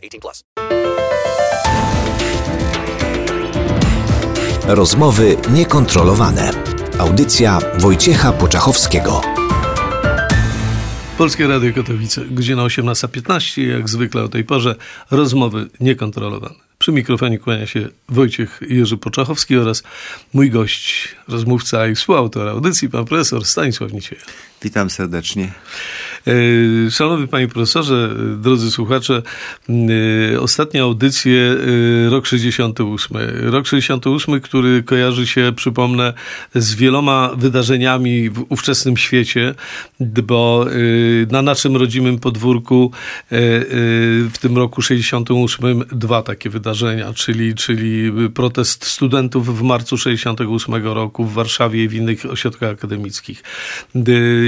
18 plus. Rozmowy niekontrolowane. Audycja Wojciecha Poczachowskiego. Polskie Radio Katowice, godzina 18.15, jak zwykle o tej porze, rozmowy niekontrolowane. Przy mikrofonie kłania się Wojciech Jerzy Poczachowski oraz mój gość, rozmówca i współautor audycji, pan profesor Stanisław Nicieja. Witam serdecznie. E, Szanowny panie profesorze, e, drodzy słuchacze, e, ostatnia audycję rok 68. Rok 68, który kojarzy się, przypomnę, z wieloma wydarzeniami w ówczesnym świecie, bo na naszym rodzimym podwórku w tym roku 68 dwa takie wydarzenia, czyli, czyli protest studentów w marcu 68 roku w Warszawie i w innych ośrodkach akademickich.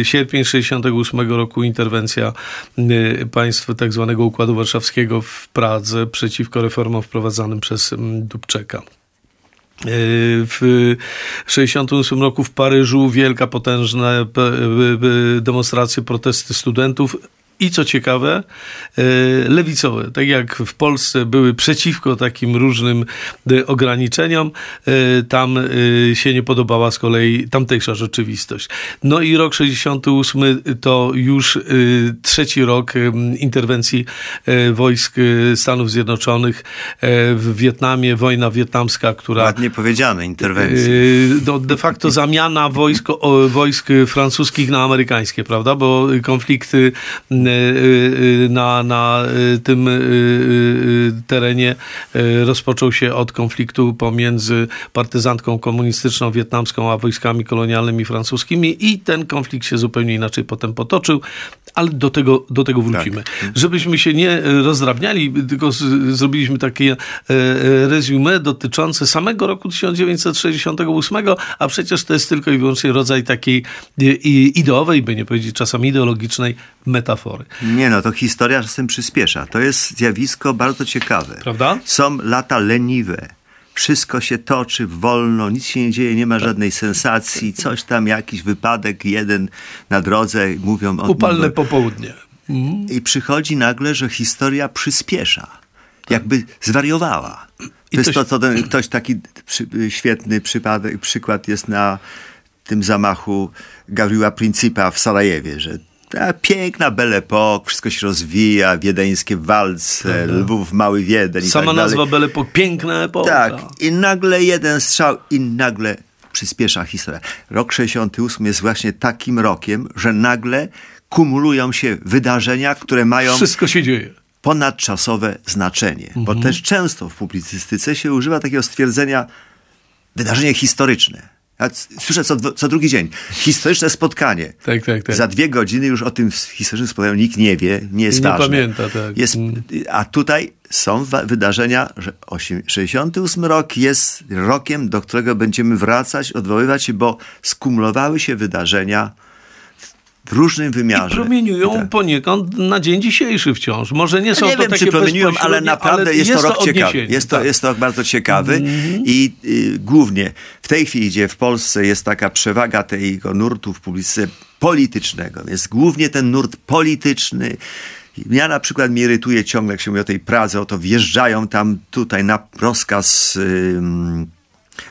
Sierpień 68 roku interwencja y, państw tak zwanego Układu Warszawskiego w Pradze przeciwko reformom wprowadzanym przez mm, Dubczeka. Y, W 1968 roku w Paryżu wielka, potężna demonstracje, protesty studentów i co ciekawe, e, lewicowe. Tak jak w Polsce były przeciwko takim różnym e, ograniczeniom, e, tam się nie podobała z kolei tamtejsza rzeczywistość. No i rok 68 to już trzeci rok interwencji wojsk Stanów Zjednoczonych w Wietnamie, wojna wietnamska, która... Ładnie powiedziane, interwencja. No, de facto zamiana wojsk, wojsk francuskich na amerykańskie, prawda? Bo konflikty na, na y, tym terenie rozpoczął się od konfliktu pomiędzy partyzantką komunistyczną wietnamską a wojskami kolonialnymi francuskimi i ten konflikt się zupełnie inaczej potem potoczył, ale do tego, do tego wrócimy. Tak. Żebyśmy się nie rozdrabniali, tylko z, zrobiliśmy takie resume dotyczące samego roku 1968, a przecież to jest tylko i wyłącznie rodzaj takiej ideowej, by nie powiedzieć czasami ideologicznej metafory. Nie no, to historia czasem przyspiesza. To jest zjawisko bardzo ciekawe. Prawda? Są lata leniwe. Wszystko się toczy wolno, nic się nie dzieje, nie ma tak. żadnej sensacji, coś tam, jakiś wypadek, jeden na drodze, mówią o Upalne popołudnie. Mhm. I przychodzi nagle, że historia przyspiesza. Jakby zwariowała. To I jest to, co ten, ktoś taki przy, świetny przypadek, przykład jest na tym zamachu Gabriela Principa w Sarajewie, że ta piękna Belle Époque, wszystko się rozwija, wiedeńskie walce, Aha. Lwów, Mały Wiedeń Sama tak nazwa Belle Époque, piękna epoka. Tak, i nagle jeden strzał i nagle przyspiesza historia. Rok 68 jest właśnie takim rokiem, że nagle kumulują się wydarzenia, które mają... Wszystko się dzieje ponadczasowe znaczenie. Mhm. Bo też często w publicystyce się używa takiego stwierdzenia wydarzenie historyczne. Słyszę co, co drugi dzień. Historyczne spotkanie. Tak, tak, tak. Za dwie godziny już o tym historycznym spotkaniu nikt nie wie, nie jest nie ważne. pamięta, tak. Jest, mm. a tutaj są wydarzenia, że 68 rok jest rokiem, do którego będziemy wracać, odwoływać się, bo skumulowały się wydarzenia różnym wymiarze. I promieniują tak. poniekąd na dzień dzisiejszy wciąż. Może nie są nie to wiem, takie czy promieniują, ale naprawdę ale jest, jest, to rok ciekawy. Jest to, tak. jest to rok bardzo ciekawy mm -hmm. i y, głównie w tej chwili, gdzie w Polsce jest taka przewaga tego nurtu w publicyce politycznego, jest głównie ten nurt polityczny, ja na przykład mnie irytuje ciągle, jak się mówi o tej Pradze, o to wjeżdżają tam tutaj na rozkaz yy,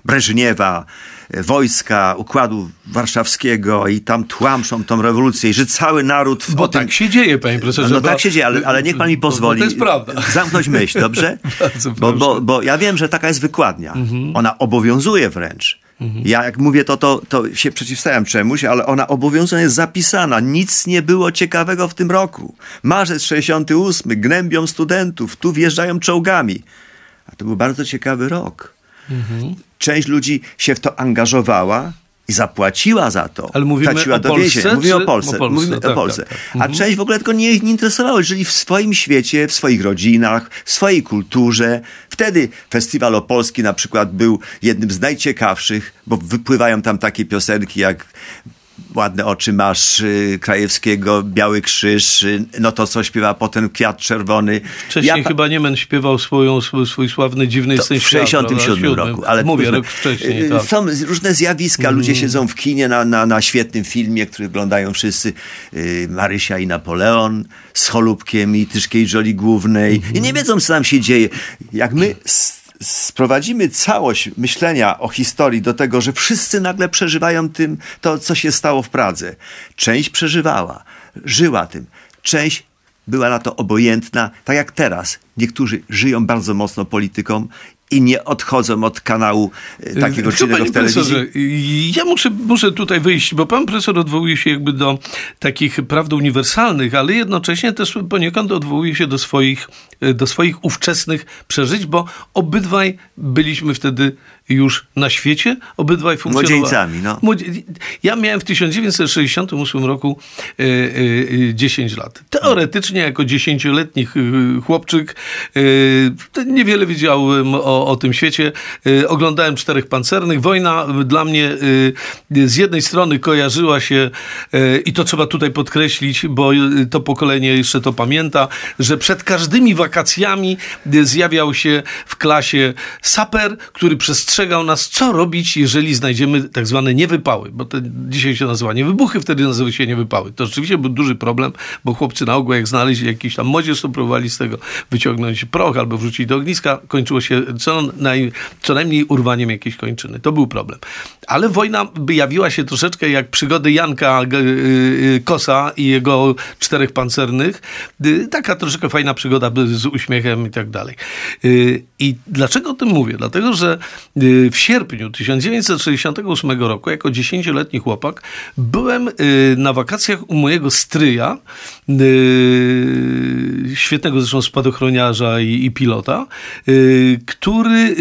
Breżniewa, wojska Układu Warszawskiego i tam tłamszą tą rewolucję i że cały naród... Bo tak tym... się dzieje, panie profesorze. No, no tak się dzieje, ale, ale niech pan mi pozwoli to jest prawda. zamknąć myśl, dobrze? bo, bo, bo ja wiem, że taka jest wykładnia. Mhm. Ona obowiązuje wręcz. Mhm. Ja jak mówię to, to, to się przeciwstawiam czemuś, ale ona obowiązuje jest zapisana. Nic nie było ciekawego w tym roku. Marzec 68, gnębią studentów, tu wjeżdżają czołgami. A to był bardzo ciekawy rok. Mhm. Część ludzi się w to angażowała i zapłaciła za to. Ale mówimy traciła o Polsce. Mówimy czy- o Polsce. o Polsce, Mówimy tak, o Polsce. tak, tak. A część w ogóle tego nie, nie interesowało. Żyli w swoim świecie, w swoich rodzinach, w swojej kulturze. Wtedy Festiwal Opolski na przykład był jednym z najciekawszych, bo wypływają tam takie piosenki jak Ładne oczy masz y, Krajewskiego, Biały Krzyż, y, no to co śpiewa potem Kwiat Czerwony. Wcześniej pa- chyba Niemen śpiewał swoją, swój, swój sławny Dziwny to jest ten w świat. 67 prawda? roku. Ale Mówię, rok wcześniej, y, tak. Są różne zjawiska. Ludzie siedzą w kinie na, na, na świetnym filmie, który oglądają wszyscy. Marysia i Napoleon z Cholubkiem i Tyszkiej Żoli Głównej. I nie wiedzą, co tam się dzieje. Jak my sprowadzimy całość myślenia o historii do tego, że wszyscy nagle przeżywają tym to, co się stało w Pradze. Część przeżywała, żyła tym. Część była na to obojętna, tak jak teraz. Niektórzy żyją bardzo mocno polityką i nie odchodzą od kanału e, takiego czy innego w telewizji. Ja muszę, muszę tutaj wyjść, bo pan profesor odwołuje się jakby do takich prawd uniwersalnych, ale jednocześnie też poniekąd odwołuje się do swoich, do swoich ówczesnych przeżyć, bo obydwaj byliśmy wtedy już na świecie, obydwaj funkcjonowali. Młodzieńcami, no. Ja miałem w 1968 roku e, e, e, 10 lat. Teoretycznie jako dziesięcioletni ch- chłopczyk niewiele wiedziałem o, o tym świecie. Oglądałem Czterech Pancernych. Wojna dla mnie z jednej strony kojarzyła się i to trzeba tutaj podkreślić, bo to pokolenie jeszcze to pamięta, że przed każdymi wakacjami e, zjawiał się w klasie saper, który przestrzegał nas, co robić, jeżeli znajdziemy tak zwane niewypały, bo to dzisiaj się nazywa niewybuchy, wtedy nazywały się niewypały. To rzeczywiście był duży problem, bo chłopcy na ogół jak znaleźli jakiś tam młodzież, to próbowali z tego wyciągnąć proch albo wrzucić do ogniska. Kończyło się co, naj, co najmniej urwaniem jakiejś kończyny. To był problem. Ale wojna jawiła się troszeczkę jak przygody Janka G- y, Kosa i jego czterech pancernych. Y, Taka troszeczkę fajna przygoda z uśmiechem i tak dalej. Y, I dlaczego o tym mówię? Dlatego, że y, w sierpniu 1968 roku, jako dziesięcioletni chłopak, byłem y, na wakacjach u mojego stryja, świetnego zresztą spadochroniarza i, i pilota, który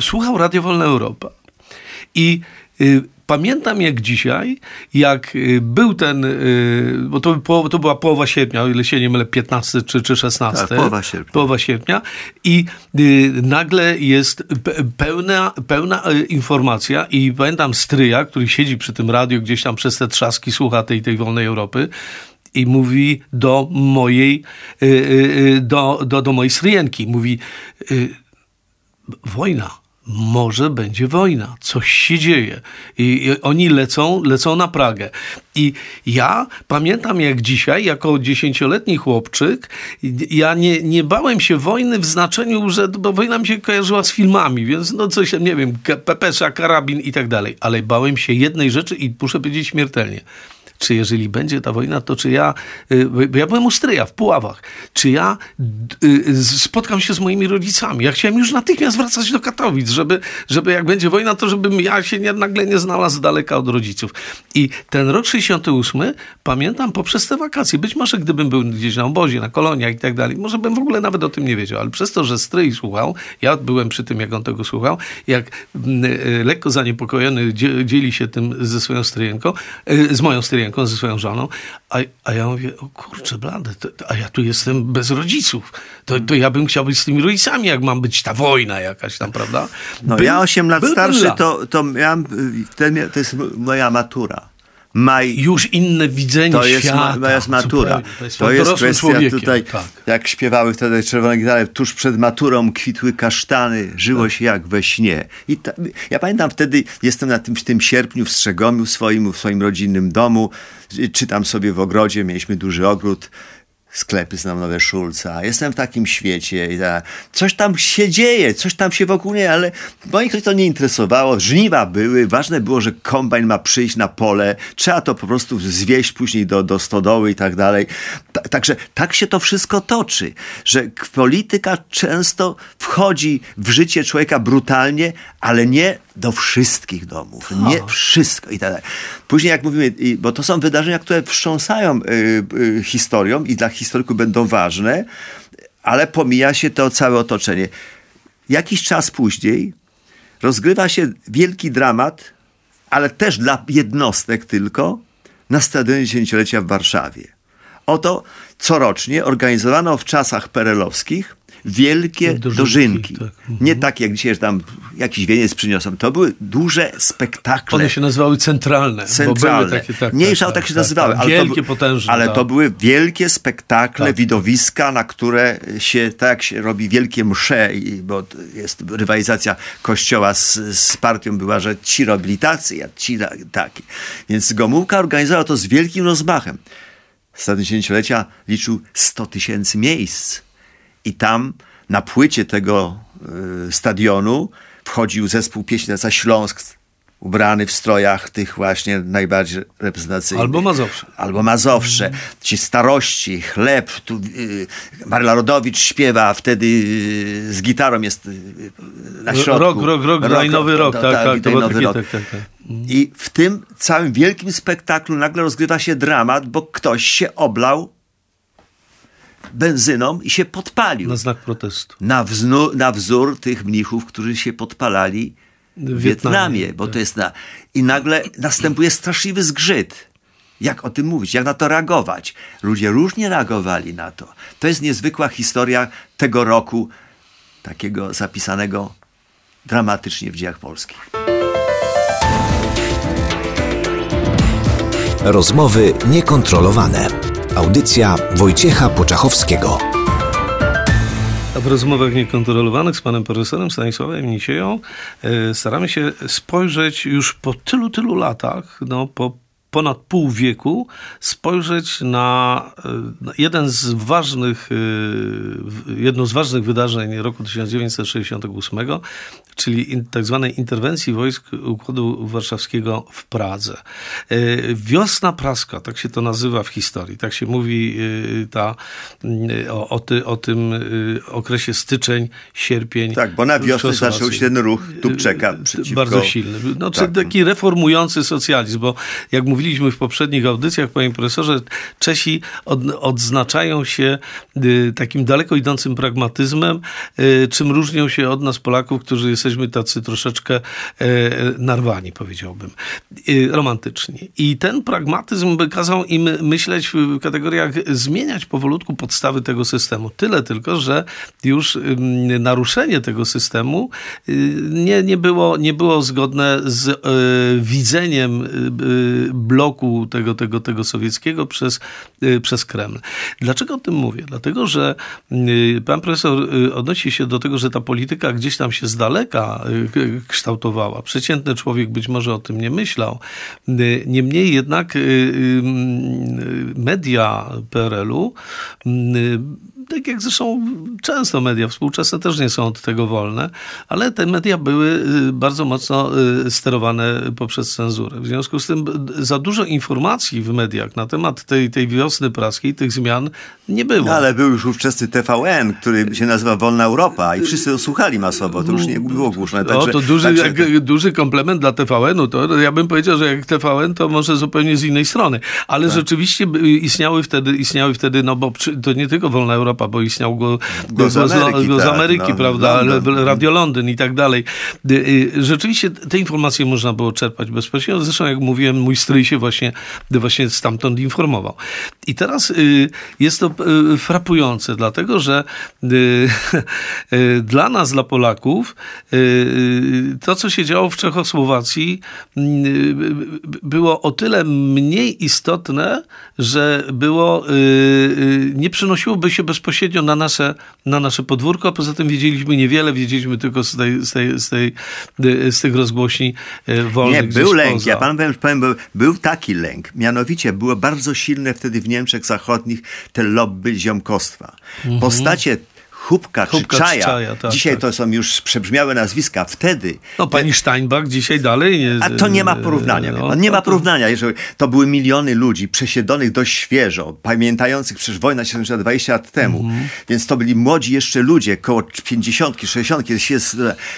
słuchał Radio Wolna Europa. I pamiętam jak dzisiaj, jak y, był ten, y, bo to, to była połowa sierpnia, o ile się nie mylę, 15 czy, czy 16. Tak, połowa sierpnia. Połowa sierpnia. I y, nagle jest pe- pełna, pełna informacja i pamiętam stryja, który siedzi przy tym radiu gdzieś tam przez te trzaski, słucha tej, tej wolnej Europy i mówi do mojej, do, do, do mojej stryjenki. Mówi, wojna. Może będzie wojna, coś się dzieje. I, I oni lecą, lecą na Pragę. I ja pamiętam jak dzisiaj, jako dziesięcioletni chłopczyk, ja nie, nie bałem się wojny w znaczeniu, że bo wojna mi się kojarzyła z filmami, więc no coś, tam, nie wiem, pepesza, karabin i tak dalej. Ale bałem się jednej rzeczy i muszę powiedzieć śmiertelnie czy jeżeli będzie ta wojna, to czy ja, y, bo ja byłem u stryja w Puławach, czy ja y, spotkam się z moimi rodzicami. Ja chciałem już natychmiast wracać do Katowic, żeby, żeby jak będzie wojna, to żebym ja się nie, nagle nie znalazł daleka od rodziców. I ten rok 68 pamiętam poprzez te wakacje. Być może gdybym był gdzieś na obozie, na koloniach i tak dalej, może bym w ogóle nawet o tym nie wiedział, ale przez to, że stryj słuchał, ja byłem przy tym, jak on tego słuchał, jak mm, y, lekko zaniepokojony dzie- dzieli się tym ze swoją stryjenką, z moją stryjenką, ze swoją żoną, a, a ja mówię, o kurczę blade, to, a ja tu jestem bez rodziców. To, to ja bym chciał być z tymi rodzicami, jak mam być ta wojna jakaś tam, prawda? No ja 8 lat starszy, to, to miałem, to jest moja matura. Już inne widzenie to jest, świata. to jest matura. To jest, To jest kwestia człowiekiem. tutaj, Tak. jak śpiewały wtedy czerwone gitary, tuż przed maturą kwitły kasztany, żyło się jak we śnie. I ta, ja pamiętam wtedy, jestem na tym, w tym sierpniu w Strzegomiu swoim, w swoim rodzinnym domu, czytam sobie w ogrodzie, mieliśmy duży ogród, sklepy znam nowe Szulca. Jestem w takim świecie i ta, coś tam się dzieje, coś tam się wokół nie, ale moich to nie interesowało. Żniwa były, ważne było, że kombajn ma przyjść na pole, trzeba to po prostu zwieść później do, do stodoły i tak dalej. Ta- Także tak się to wszystko toczy, że polityka często wchodzi w życie człowieka brutalnie, ale nie do wszystkich domów, nie wszystko i tak dalej. Później jak mówimy, bo to są wydarzenia, które wstrząsają y, y, historią i dla historyków będą ważne, ale pomija się to całe otoczenie. Jakiś czas później rozgrywa się wielki dramat ale też dla jednostek tylko, na Stadionie Dziesięciolecia w Warszawie. Oto corocznie organizowano w czasach perelowskich wielkie Dożynki, dożynki. tak. Nie takie jak dzisiaj, że tam jakiś wieniec przyniosą. To były duże spektakle. One się nazywały centralne. centralne. Takie, tak, Mniejsze, tak, ale tak się tak, nazywały. Tak, ale wielkie, to, potężne. Ale tak. to były wielkie spektakle, Tak. widowiska, na które się, tak jak się robi wielkie msze, bo jest rywalizacja kościoła z, z partią była, że ci robili tacy, a ci na- taki. Więc Gomułka organizował to z wielkim rozmachem. Stadion Dziesięciolecia liczył 100 tysięcy miejsc. I tam na płycie tego y, stadionu wchodził zespół pieśni za Śląsk, ubrany w strojach tych właśnie najbardziej reprezentacyjnych. Albo Mazowsze. Albo Mazowsze. Ci starości, chleb. Tu, y, Marla Rodowicz śpiewa, a wtedy y, z gitarą jest y, na środku. Rok, rok, rok, daj nowy rok, tak, tak, to daj było nowy takie, rok. tak, tak, tak. I w tym całym wielkim spektaklu nagle rozgrywa się dramat, bo ktoś się oblał benzyną i się podpalił. Na znak protestu. Na, wznu, na wzór tych mnichów, którzy się podpalali w Wietnamie, Wietnamie, bo tak. to jest na... I nagle następuje straszliwy zgrzyt. Jak o tym mówić? Jak na to reagować? Ludzie różnie reagowali na to. To jest niezwykła historia tego roku, takiego zapisanego dramatycznie w dziejach polskich. Rozmowy niekontrolowane. Audycja Wojciecha Poczachowskiego. A w rozmowach niekontrolowanych z panem profesorem Stanisławem Nisieją e, staramy się spojrzeć już po tylu, tylu latach, no po ponad pół wieku, spojrzeć na jeden z ważnych, w- jedno z ważnych wydarzeń roku 1968, czyli tak zwanej interwencji wojsk Układu Warszawskiego w Pradze. E, Wiosna praska, tak się to nazywa w historii, tak się mówi e, ta, o, o, ty, o tym okresie styczeń, sierpień. Tak, bo na wiosnę zaczął się ten ruch Dubczeka Y, przeciwko... Bardzo silny. No, Tak. Taki reformujący socjalizm, bo jak mówiliśmy w poprzednich audycjach, panie profesorze, Czesi od, odznaczają się y, takim daleko idącym pragmatyzmem, y, czym różnią się od nas Polaków, którzy jesteśmy tacy troszeczkę e, narwani, powiedziałbym, y, romantyczni. I ten pragmatyzm kazał im myśleć w kategoriach zmieniać powolutku podstawy tego systemu. Tyle tylko, że już ym, naruszenie tego systemu nie, nie, było, nie było zgodne z y, widzeniem y, bloku tego, tego, tego sowieckiego przez, y, przez Kreml. Dlaczego o tym mówię? Dlatego, że y, pan profesor y, odnosi się do tego, że ta polityka gdzieś tam się z daleka kształtowała. Przeciętny człowiek być może o tym nie myślał. Niemniej jednak media PRL-u tak jak zresztą często media współczesne też nie są od tego wolne, ale te media były y, bardzo mocno y, sterowane poprzez cenzurę. W związku z tym za dużo informacji w mediach na temat tej, tej wiosny praskiej, tych zmian nie było. No, ale był już ówczesny TVN, który się nazywa Wolna Europa i wszyscy to słuchali masowo, to już nie było głoszone. o, to duży, także- jak, duży komplement dla TVN-u. To ja bym powiedział, że jak TVN, to może zupełnie z innej strony. Ale Tak. rzeczywiście istniały wtedy, istniały wtedy, no bo to nie tylko Wolna Europa, bo istniał go, go, z- Ameryki, go z tak, Ameryki, no, prawda? Radio Londyn i tak dalej. Y, y, Rzeczywiście te informacje można było czerpać bezpośrednio. Zresztą, jak mówiłem, mój stryj się właśnie, właśnie stamtąd informował. I teraz y, jest to frapujące, dlatego że dla nas, dla Polaków, to, co się działo w Czechosłowacji, było o tyle mniej istotne, że było, nie przynosiłoby się bezpośrednio na nasze, na nasze podwórko, a poza tym wiedzieliśmy niewiele, wiedzieliśmy tylko z, tej, z, tej, z, tej, z tych rozgłośni y, wolnych. Nie, był lęk. poza. Ja panu powiem, był- był taki lęk. Mianowicie było bardzo silne wtedy w Niemczech Zachodnich te lobby ziomkostwa. Postacie Chubka czy Chubka czy Czaja, Czaja, tak, dzisiaj tak. to są już przebrzmiałe nazwiska. Wtedy No pani Steinbach dzisiaj dalej nie... A to nie ma porównania. No, nie to- ma porównania. Jeżeli to były miliony ludzi przesiedlonych dość świeżo, pamiętających przecież wojna się skończyła 20 lat temu. Mhm. Więc to byli młodzi jeszcze ludzie, koło 50, 60. Się,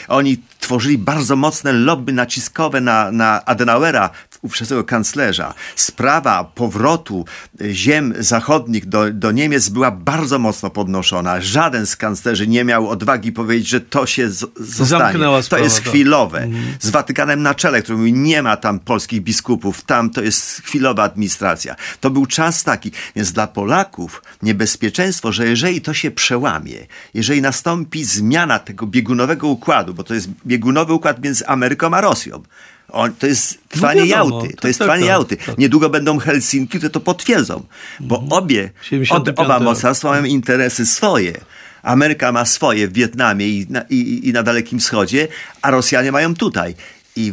oni tworzyli bardzo mocne lobby naciskowe na, na Adenauera ówczesnego kanclerza, sprawa powrotu y, ziem zachodnich do, do Niemiec była bardzo mocno podnoszona. Żaden z kanclerzy nie miał odwagi powiedzieć, że to się z, zostanie. Zamknęła to sprawa, jest tak. chwilowe. Z Watykanem na czele, który mówi, nie ma tam polskich biskupów, tam to jest chwilowa administracja. To był czas taki. Więc dla Polaków niebezpieczeństwo, że jeżeli to się przełamie, jeżeli nastąpi zmiana tego biegunowego układu, bo to jest biegunowy układ między Ameryką a Rosją. On, to jest trwanie No wiadomo, Jałty. To tak, jest tak, trwanie tak, Jałty. tak. Niedługo będą Helsinki, które to potwierdzą. Bo obie, 75 oba mocarstwa mają interesy swoje. Ameryka ma swoje w Wietnamie i na, i, i na Dalekim Wschodzie, a Rosjanie mają tutaj. I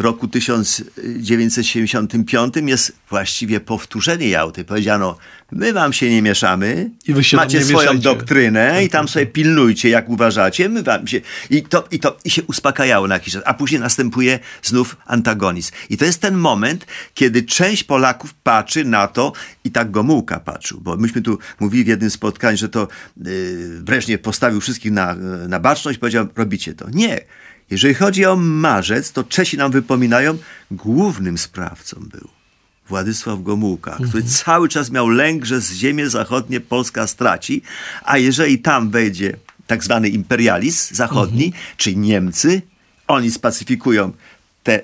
roku 1975 jest właściwie powtórzenie Jałty. Powiedziano, my wam się nie mieszamy, się macie swoją mieszajcie. doktrynę i tam sobie pilnujcie, jak uważacie, my wam się... I to, i to i się uspokajało na jakiś czas, a później następuje znów antagonizm. I to jest ten moment, kiedy część Polaków patrzy na to i tak Gomułka patrzył, bo myśmy tu mówili w jednym spotkaniu, że to yy, Breżniew postawił wszystkich na, na baczność, powiedział, robicie to. Nie. Jeżeli chodzi o marzec, to Czesi nam wypominają, głównym sprawcą był Władysław Gomułka, który cały czas miał lęk, że z ziemię zachodnie Polska straci, a jeżeli tam wejdzie tak zwany imperializm zachodni, czyli Niemcy, oni spacyfikują te,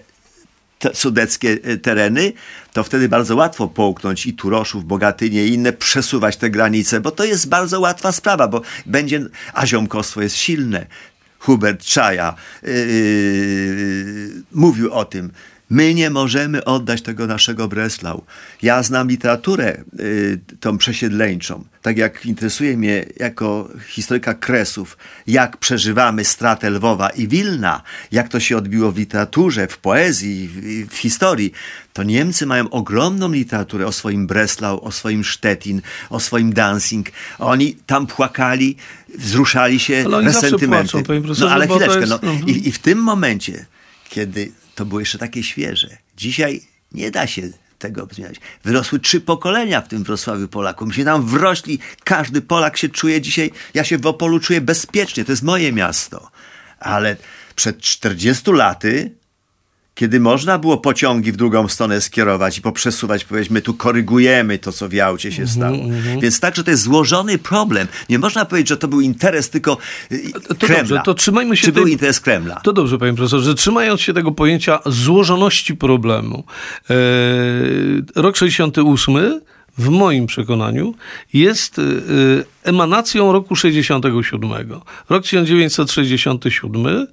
te sudeckie e, tereny, to wtedy bardzo łatwo połknąć i Turoszów, Bogatynię i inne, przesuwać te granice, bo to jest bardzo łatwa sprawa, bo będzie, a ziomkostwo jest silne. Hubert Czaja yy, mówił o tym. My nie możemy oddać tego naszego Breslau. Ja znam literaturę y, tą przesiedleńczą. Tak jak interesuje mnie jako historyka Kresów, jak przeżywamy stratę Lwowa i Wilna, jak to się odbiło w literaturze, w poezji, w, w historii, to Niemcy mają ogromną literaturę o swoim Breslau, o swoim Stettin, o swoim Dancing. Oni tam płakali, wzruszali się, Ale oni resentymenty. płaczą, no ale chwileczkę, jest- no, mhm. i, i w tym momencie, kiedy to było jeszcze takie świeże, dzisiaj nie da się tego zmieniać. Wyrosły trzy pokolenia w tym Wrocławiu Polaków. Myśmy tam wrośli. Każdy Polak się czuje dzisiaj, ja się w Opolu czuję bezpiecznie, to jest moje miasto. Ale przed 40 laty, kiedy można było pociągi w drugą stronę skierować i poprzesuwać, powiedzmy, tu korygujemy to, co w Jałcie się stało. Więc także to jest złożony problem. Nie można powiedzieć, że to był interes tylko y, To Kremla. dobrze, to trzymajmy się Czy był tej- interes Kremla? To dobrze, panie profesorze. Trzymając się tego pojęcia złożoności problemu, e, rok 68 w moim przekonaniu jest e, emanacją roku 67. Rok 1967, e,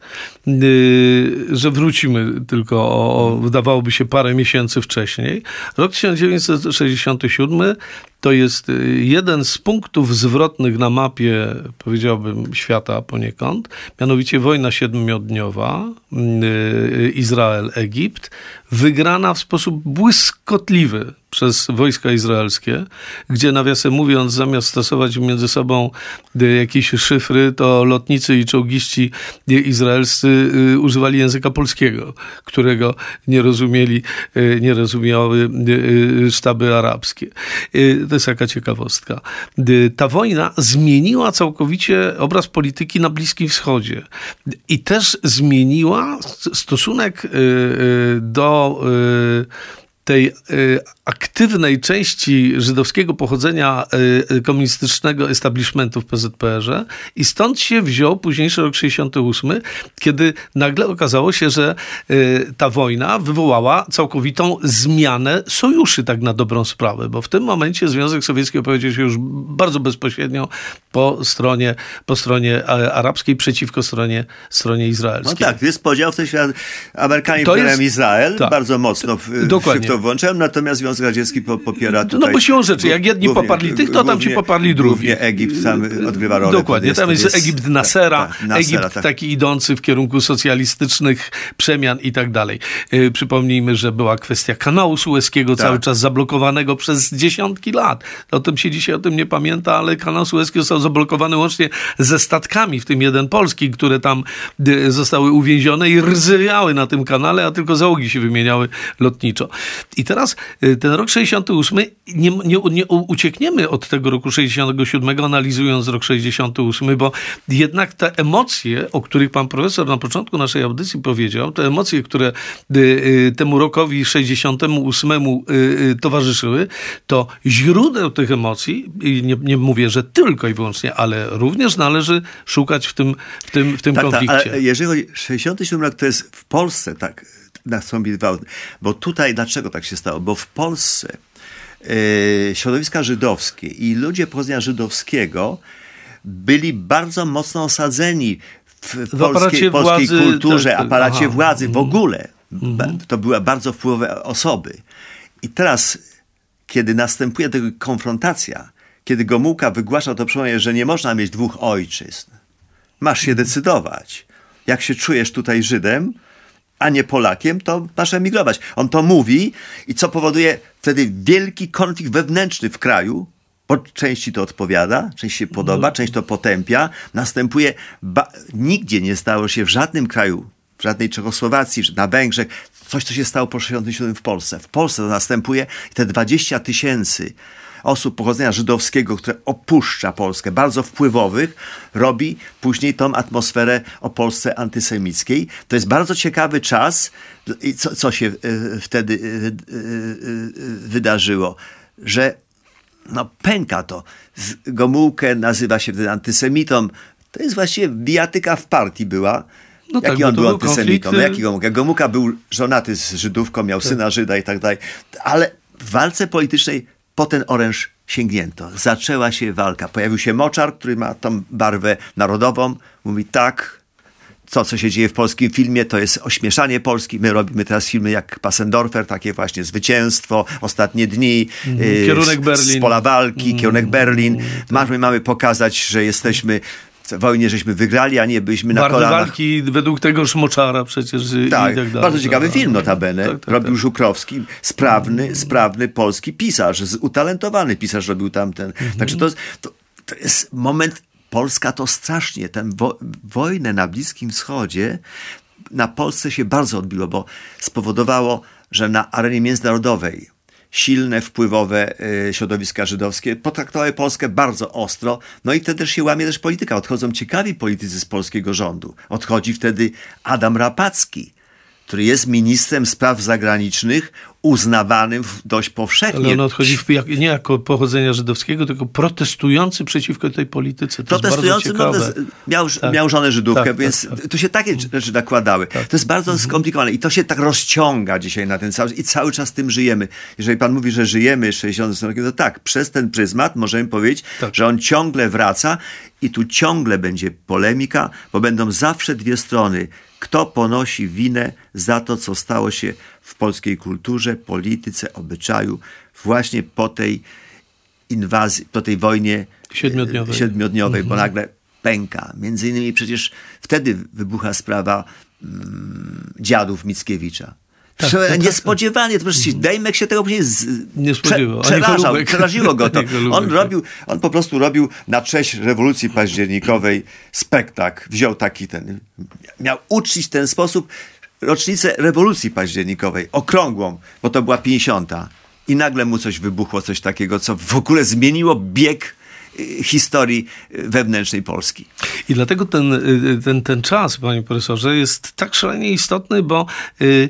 że wrócimy tylko o, wydawałoby się parę miesięcy wcześniej. Rok 1967 to jest y, jeden z punktów zwrotnych na mapie, powiedziałbym, świata poniekąd, mianowicie wojna siedmiodniowa, y, Izrael-Egipt, wygrana w sposób błyskotliwy przez wojska izraelskie, gdzie nawiasem mówiąc, zamiast stosować między sobą y, jakieś szyfry, to lotnicy i czołgiści y, izraelscy y, używali języka polskiego, którego nie rozumieli, y, nie rozumiały y, y, sztaby arabskie. To jest jaka ciekawostka. Y, Ta wojna zmieniła całkowicie obraz polityki na Bliskim Wschodzie i też zmieniła stosunek y, y, do tej y, aktywnej części żydowskiego pochodzenia y, komunistycznego establishmentu w PZPR-ze i stąd się wziął późniejszy rok 68, kiedy nagle okazało się, że y, ta wojna wywołała całkowitą zmianę sojuszy tak na dobrą sprawę, bo w tym momencie Związek Sowiecki opowiedział się już bardzo bezpośrednio po stronie, po stronie e, arabskiej przeciwko stronie, stronie No izraelskiej. tak, jest podział w sensie Amerykanie To jest- Izrael, tak. bardzo mocno w, Dokładnie. To włączają, natomiast Związek Radziecki po, popiera tutaj... No bo siłą rzeczy, jak jedni głównie- poparli tych, to tam ci poparli drugich. Głównie Egipt tam odgrywa rolę. Dokładnie, tam jest, Egipt Nasera, tak, Nasera, Egipt tak. taki idący w kierunku socjalistycznych przemian i tak dalej. Yy, Przypomnijmy, że była kwestia kanału sueskiego, Tak. cały czas zablokowanego przez dziesiątki lat. O tym się dzisiaj o tym nie pamięta, ale kanał sueski został zablokowany łącznie ze statkami, w tym jeden polski, które tam y, zostały uwięzione i rdzewiały na tym kanale, a tylko załogi się wymieniały lotniczo. I teraz y, ten rok 68, nie, nie, nie uciekniemy od tego roku 67, analizując rok 68, bo jednak te emocje, o których pan profesor na początku naszej audycji powiedział, te emocje, które y, y, temu rokowi 68 towarzyszyły, to źródeł tych emocji, nie, nie mówię, że tylko i wyłącznie, ale również należy szukać w tym, w tym, w tym tak, konflikcie. Tak, ale jeżeli chodzi 67 rok, to jest w Polsce tak nastąpił gwałt. Bo tutaj, dlaczego tak się stało? Bo w Polsce e, środowiska żydowskie i ludzie pochodzenia żydowskiego byli bardzo mocno osadzeni w, w polskiej, polskiej władzy, kulturze, tak, tak, aparacie aha. władzy w mhm. ogóle. Mhm. To były bardzo wpływowe osoby. I teraz, kiedy następuje tego konfrontacja, kiedy Gomułka wygłasza to przemówienie, że nie można mieć dwóch ojczyzn, masz się decydować. Jak się czujesz tutaj Żydem, a nie Polakiem, to masz emigrować. On to mówi i co powoduje wtedy wielki konflikt wewnętrzny w kraju, bo części to odpowiada, część się podoba, no. część to potępia. Następuje, nigdzie nie stało się w żadnym kraju, w żadnej Czechosłowacji, na Węgrzech, coś, co się stało po 67 w Polsce. W Polsce to następuje te 20 tysięcy osób pochodzenia żydowskiego, które opuszcza Polskę, bardzo wpływowych, robi później tą atmosferę o Polsce antysemickiej. To jest bardzo ciekawy czas. I co, co się e, wtedy e, e, wydarzyło? Że no, pęka to. Gomułkę nazywa się wtedy antysemitą. To jest właściwie bijatyka w partii była. No Jaki tak, on był antysemitą? No, jaki Gomułka? Gomułka był żonaty z Żydówką, miał tak. syna Żyda i tak dalej. Ale w walce politycznej po ten oręż sięgnięto. Zaczęła się walka. Pojawił się moczar, który ma tą barwę narodową. Mówi tak, to, co się dzieje w polskim filmie, to jest ośmieszanie Polski. My robimy teraz filmy jak Passendorfer, takie właśnie zwycięstwo, ostatnie dni, mm, kierunek Berlin. z pola walki, kierunek Berlin. Tak. My mamy pokazać, że jesteśmy wojnie żeśmy wygrali, a nie byliśmy na Bardzo kolanach. walki według tego Szmoczara przecież tak, tak. Bardzo ciekawy film notabene. Tak, tak, robił tak. Żukrowski, sprawny, sprawny polski pisarz, utalentowany pisarz robił tamten. Mhm. Także to, to, to jest moment, Polska to strasznie, tę wo, wojnę na Bliskim Wschodzie na Polsce się bardzo odbiło, bo spowodowało, że na arenie międzynarodowej silne, wpływowe e, środowiska żydowskie potraktowały Polskę bardzo ostro, no i wtedy też się łamie też polityka. Odchodzą ciekawi politycy z polskiego rządu. Odchodzi wtedy Adam Rapacki, który jest ministrem spraw zagranicznych, uznawanym dość powszechnie. Ale on odchodzi w, jak, nie jako pochodzenia żydowskiego, tylko protestujący przeciwko tej polityce. To protestujący no, miał, tak. miał żonę Żydówkę, tak, więc tak, tak. tu się takie rzeczy nakładały. Tak. To jest bardzo mhm. skomplikowane i to się tak rozciąga dzisiaj na ten cały i cały czas tym żyjemy. Jeżeli pan mówi, że żyjemy 60 rokiem, to tak, przez ten pryzmat możemy powiedzieć, tak. że on ciągle wraca i tu ciągle będzie polemika, bo będą zawsze dwie strony kto ponosi winę za to, co stało się w polskiej kulturze, polityce, obyczaju, właśnie po tej inwazji, po tej wojnie siedmiodniowej, siedmiodniowej mhm. bo nagle pęka. Między innymi przecież wtedy wybucha sprawa mm, dziadów Mickiewicza. Tak, tak, tak, Niespodziewanie, to przecież Dejmek się tego później z, nie spodziewał. przerażał, przeraziło go to. On robił, on po prostu robił na cześć rewolucji październikowej spektakl. Wziął taki ten, miał uczcić w ten sposób rocznicę rewolucji październikowej, okrągłą, bo to była 50. I nagle mu coś wybuchło, coś takiego, co w ogóle zmieniło bieg y, historii wewnętrznej Polski. I dlatego ten, y, ten, ten czas, panie profesorze, jest tak szalenie istotny, bo y,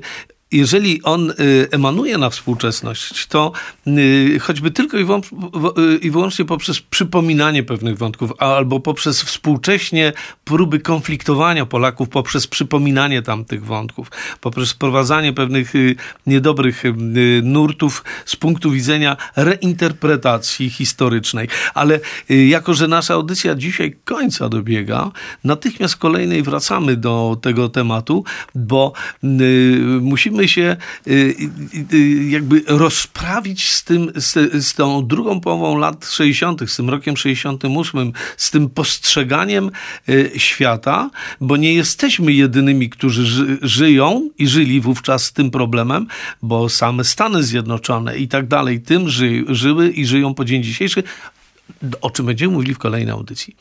jeżeli on y, emanuje na współczesność, to y, choćby tylko i wyłącznie poprzez przypominanie pewnych wątków, albo poprzez współcześnie próby konfliktowania Polaków, poprzez przypominanie tamtych wątków, poprzez wprowadzanie pewnych y, niedobrych nurtów z punktu widzenia reinterpretacji historycznej. Ale jako, że nasza audycja dzisiaj końca dobiega, natychmiast kolejnej wracamy do tego tematu, bo musimy się y, y, y, jakby rozprawić z tym, z, z tą drugą połową lat 60., z tym rokiem 68, z tym postrzeganiem świata, bo nie jesteśmy jedynymi, którzy ży, żyją i żyli wówczas z tym problemem, bo same Stany Zjednoczone i tak dalej tym ży, żyły i żyją po dzień dzisiejszy o czym będziemy mówili w kolejnej audycji.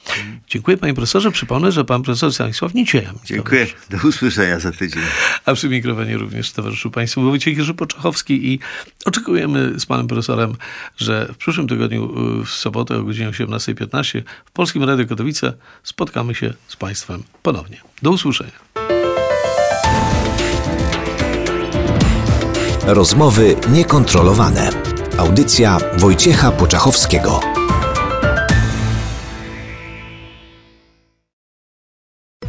Dziękuję panie profesorze. Przypomnę, że pan profesor Stanisław Nicieja. Dziękuję. Do usłyszenia za tydzień. A przy mikrofonie również towarzyszył państwu Wojciech Jerzy Poczachowski i oczekujemy z panem profesorem, że w przyszłym tygodniu y, w sobotę o godzinie 18.15 w Polskim Radiu Katowice spotkamy się z państwem ponownie. Do usłyszenia. Rozmowy niekontrolowane. Audycja Wojciecha Poczachowskiego.